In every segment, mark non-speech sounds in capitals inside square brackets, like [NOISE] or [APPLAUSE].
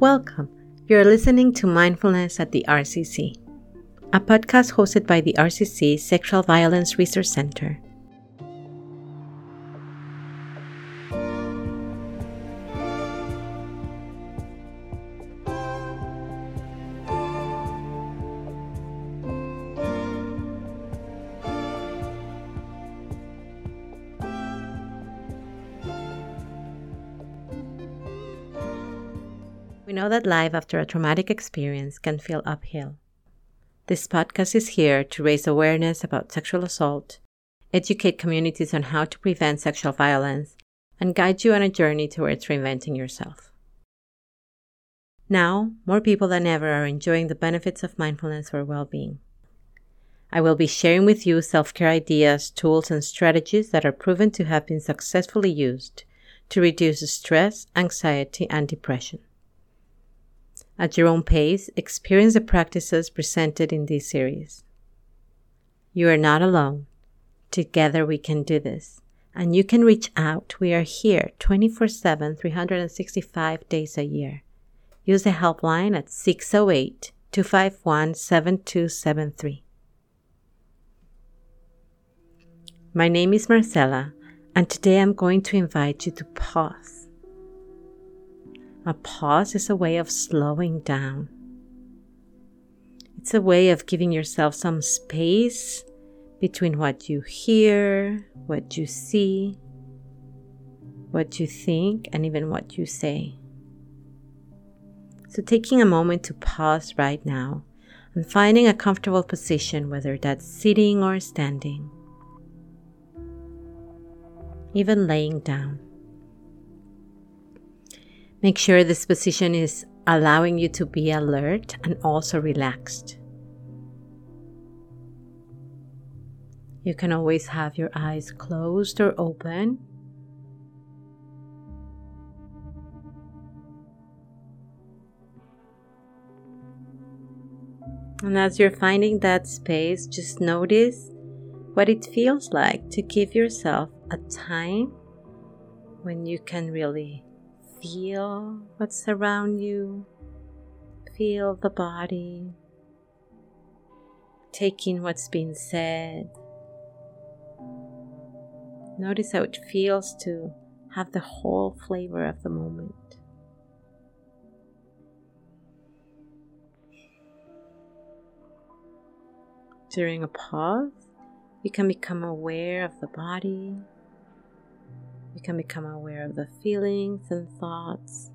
Welcome. You're listening to Mindfulness at the RCC, a podcast hosted by the RCC Sexual Violence Resource Center. We know that life after a traumatic experience can feel uphill. This podcast is here to raise awareness about sexual assault, educate communities on how to prevent sexual violence, and guide you on a journey towards reinventing yourself. Now, more people than ever are enjoying the benefits of mindfulness for well being. I will be sharing with you self care ideas, tools, and strategies that are proven to have been successfully used to reduce stress, anxiety, and depression. At your own pace, experience the practices presented in this series. You are not alone. Together we can do this. And you can reach out. We are here 24 7, 365 days a year. Use the helpline at 608 251 7273. My name is Marcela, and today I'm going to invite you to pause a pause is a way of slowing down. It's a way of giving yourself some space between what you hear, what you see, what you think, and even what you say. So, taking a moment to pause right now and finding a comfortable position, whether that's sitting or standing, even laying down. Make sure this position is allowing you to be alert and also relaxed. You can always have your eyes closed or open. And as you're finding that space, just notice what it feels like to give yourself a time when you can really Feel what's around you. Feel the body. Taking what's being said. Notice how it feels to have the whole flavor of the moment. During a pause, you can become aware of the body, you can become aware of the feelings and thoughts.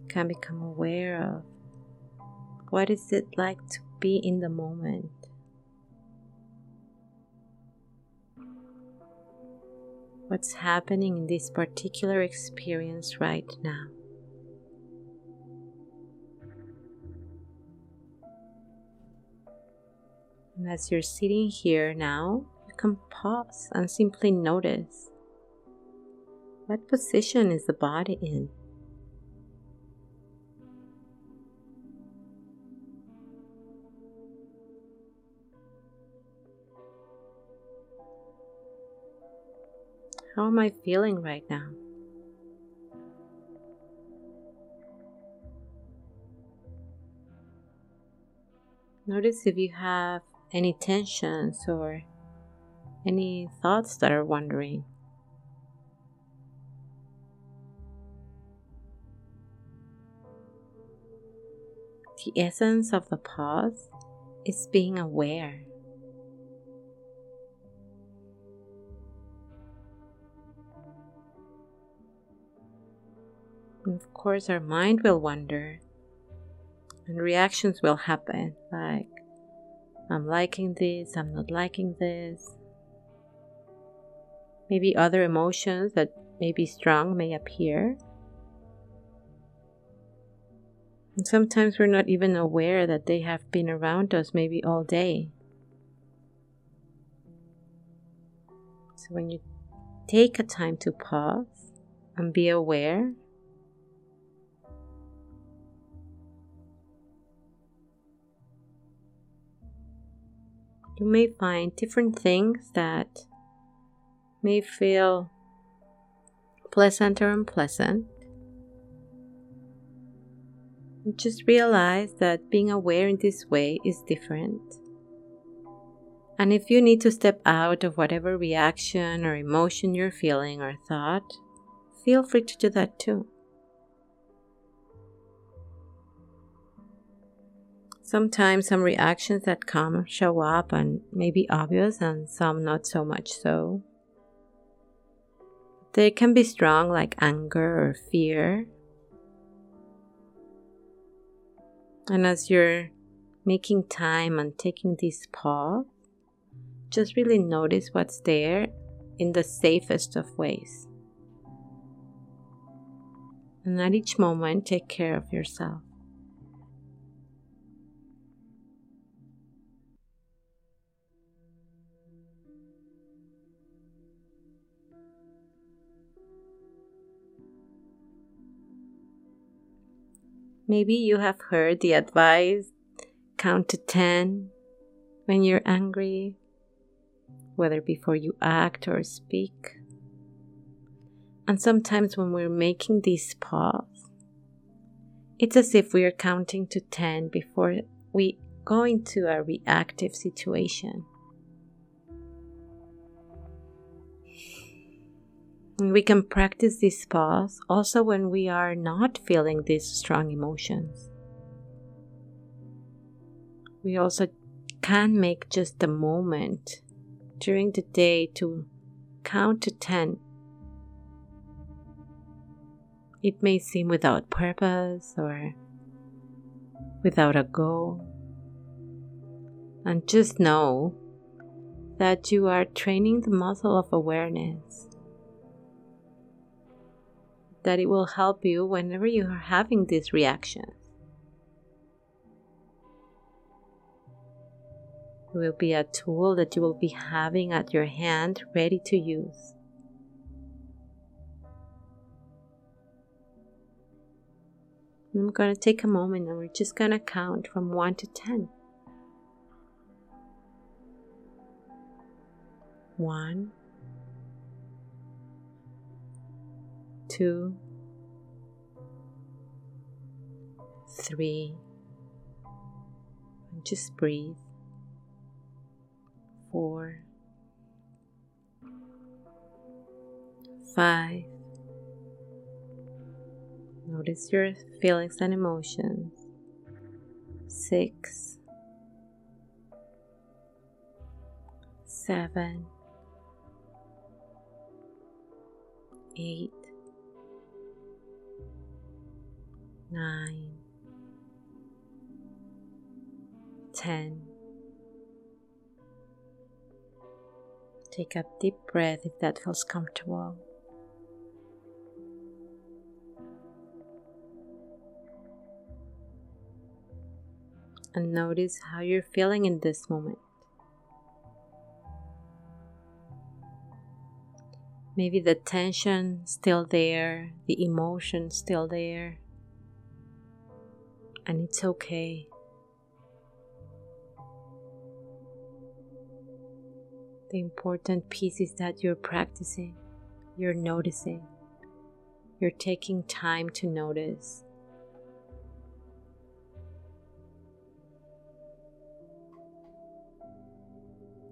You can become aware of what is it like to be in the moment. What's happening in this particular experience right now? And as you're sitting here now, can pause and simply notice what position is the body in? How am I feeling right now? Notice if you have any tensions or any thoughts that are wandering. The essence of the pause is being aware. And of course, our mind will wander and reactions will happen like, I'm liking this, I'm not liking this. Maybe other emotions that may be strong may appear. And sometimes we're not even aware that they have been around us maybe all day. So when you take a time to pause and be aware, you may find different things that may feel pleasant or unpleasant, just realize that being aware in this way is different. And if you need to step out of whatever reaction or emotion you're feeling or thought, feel free to do that too. Sometimes some reactions that come show up and may be obvious, and some not so much so. They can be strong, like anger or fear. And as you're making time and taking this pause, just really notice what's there in the safest of ways. And at each moment, take care of yourself. Maybe you have heard the advice count to 10 when you're angry, whether before you act or speak. And sometimes when we're making this pause, it's as if we are counting to 10 before we go into a reactive situation. We can practice this pause also when we are not feeling these strong emotions. We also can make just a moment during the day to count to 10. It may seem without purpose or without a goal. And just know that you are training the muscle of awareness that it will help you whenever you are having these reactions. It will be a tool that you will be having at your hand ready to use. I'm going to take a moment and we're just going to count from 1 to 10. 1 two, three, and just breathe. Four, five. Notice your feelings and emotions. Six, seven, eight, nine, ten. Take a deep breath if that feels comfortable. And notice how you're feeling in this moment. Maybe the tension still there, the emotion still there and it's okay. The important piece is that you're practicing, you're noticing, you're taking time to notice.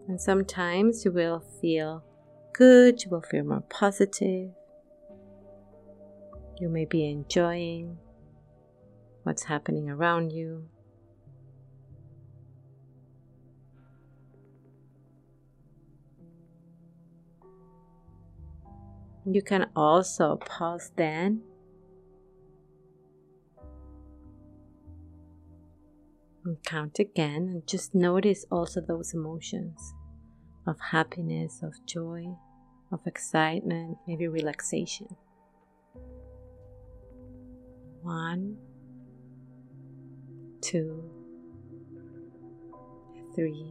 And sometimes you will feel good, you will feel more positive, you may be enjoying what's happening around you. You can also pause then and count again and just notice also those emotions of happiness, of joy, of excitement, maybe relaxation. One two, three,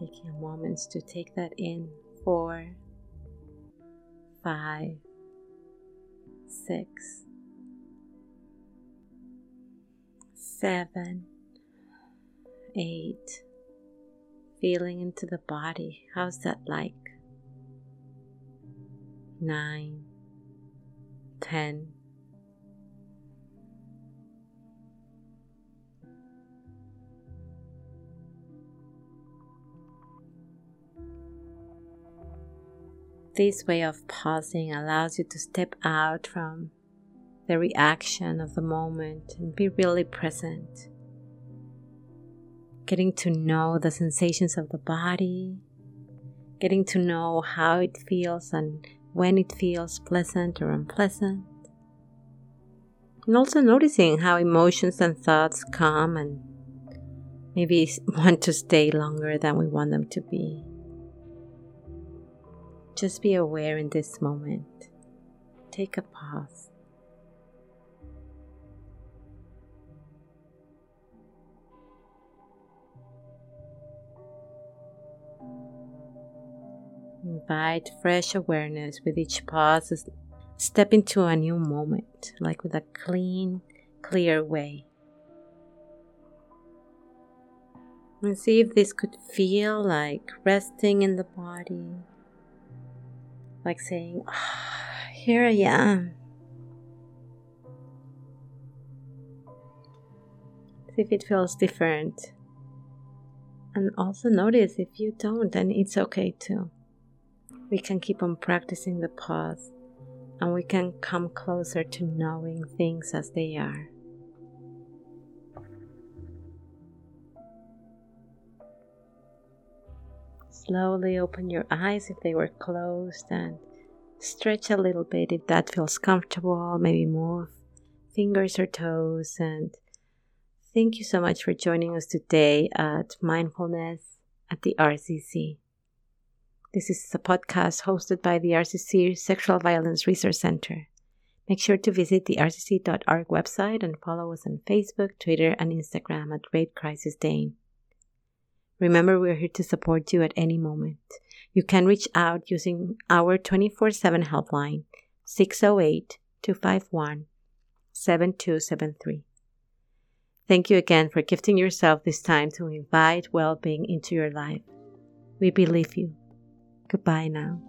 taking a moment to take that in, four, five, six, seven, eight, feeling into the body. How's that like? Nine, ten, This way of pausing allows you to step out from the reaction of the moment and be really present. Getting to know the sensations of the body, getting to know how it feels and when it feels pleasant or unpleasant. And also noticing how emotions and thoughts come and maybe [LAUGHS] want to stay longer than we want them to be. Just be aware in this moment. Take a pause. Invite fresh awareness with each pause. Step into a new moment, like with a clean, clear way. And see if this could feel like resting in the body, like saying, oh, Here I am. See if it feels different. And also notice if you don't, then it's okay too we can keep on practicing the pause and we can come closer to knowing things as they are. Slowly open your eyes if they were closed and stretch a little bit if that feels comfortable. Maybe move fingers or toes. And thank you so much for joining us today at Mindfulness at the RCC. This is a podcast hosted by the RCC Sexual Violence Resource Center. Make sure to visit the rcc.org website and follow us on Facebook, Twitter, and Instagram at Rape Crisis Dane. Remember, we're here to support you at any moment. You can reach out using our 24 7 helpline, 608 251 7273. Thank you again for gifting yourself this time to invite well being into your life. We believe you. Goodbye now.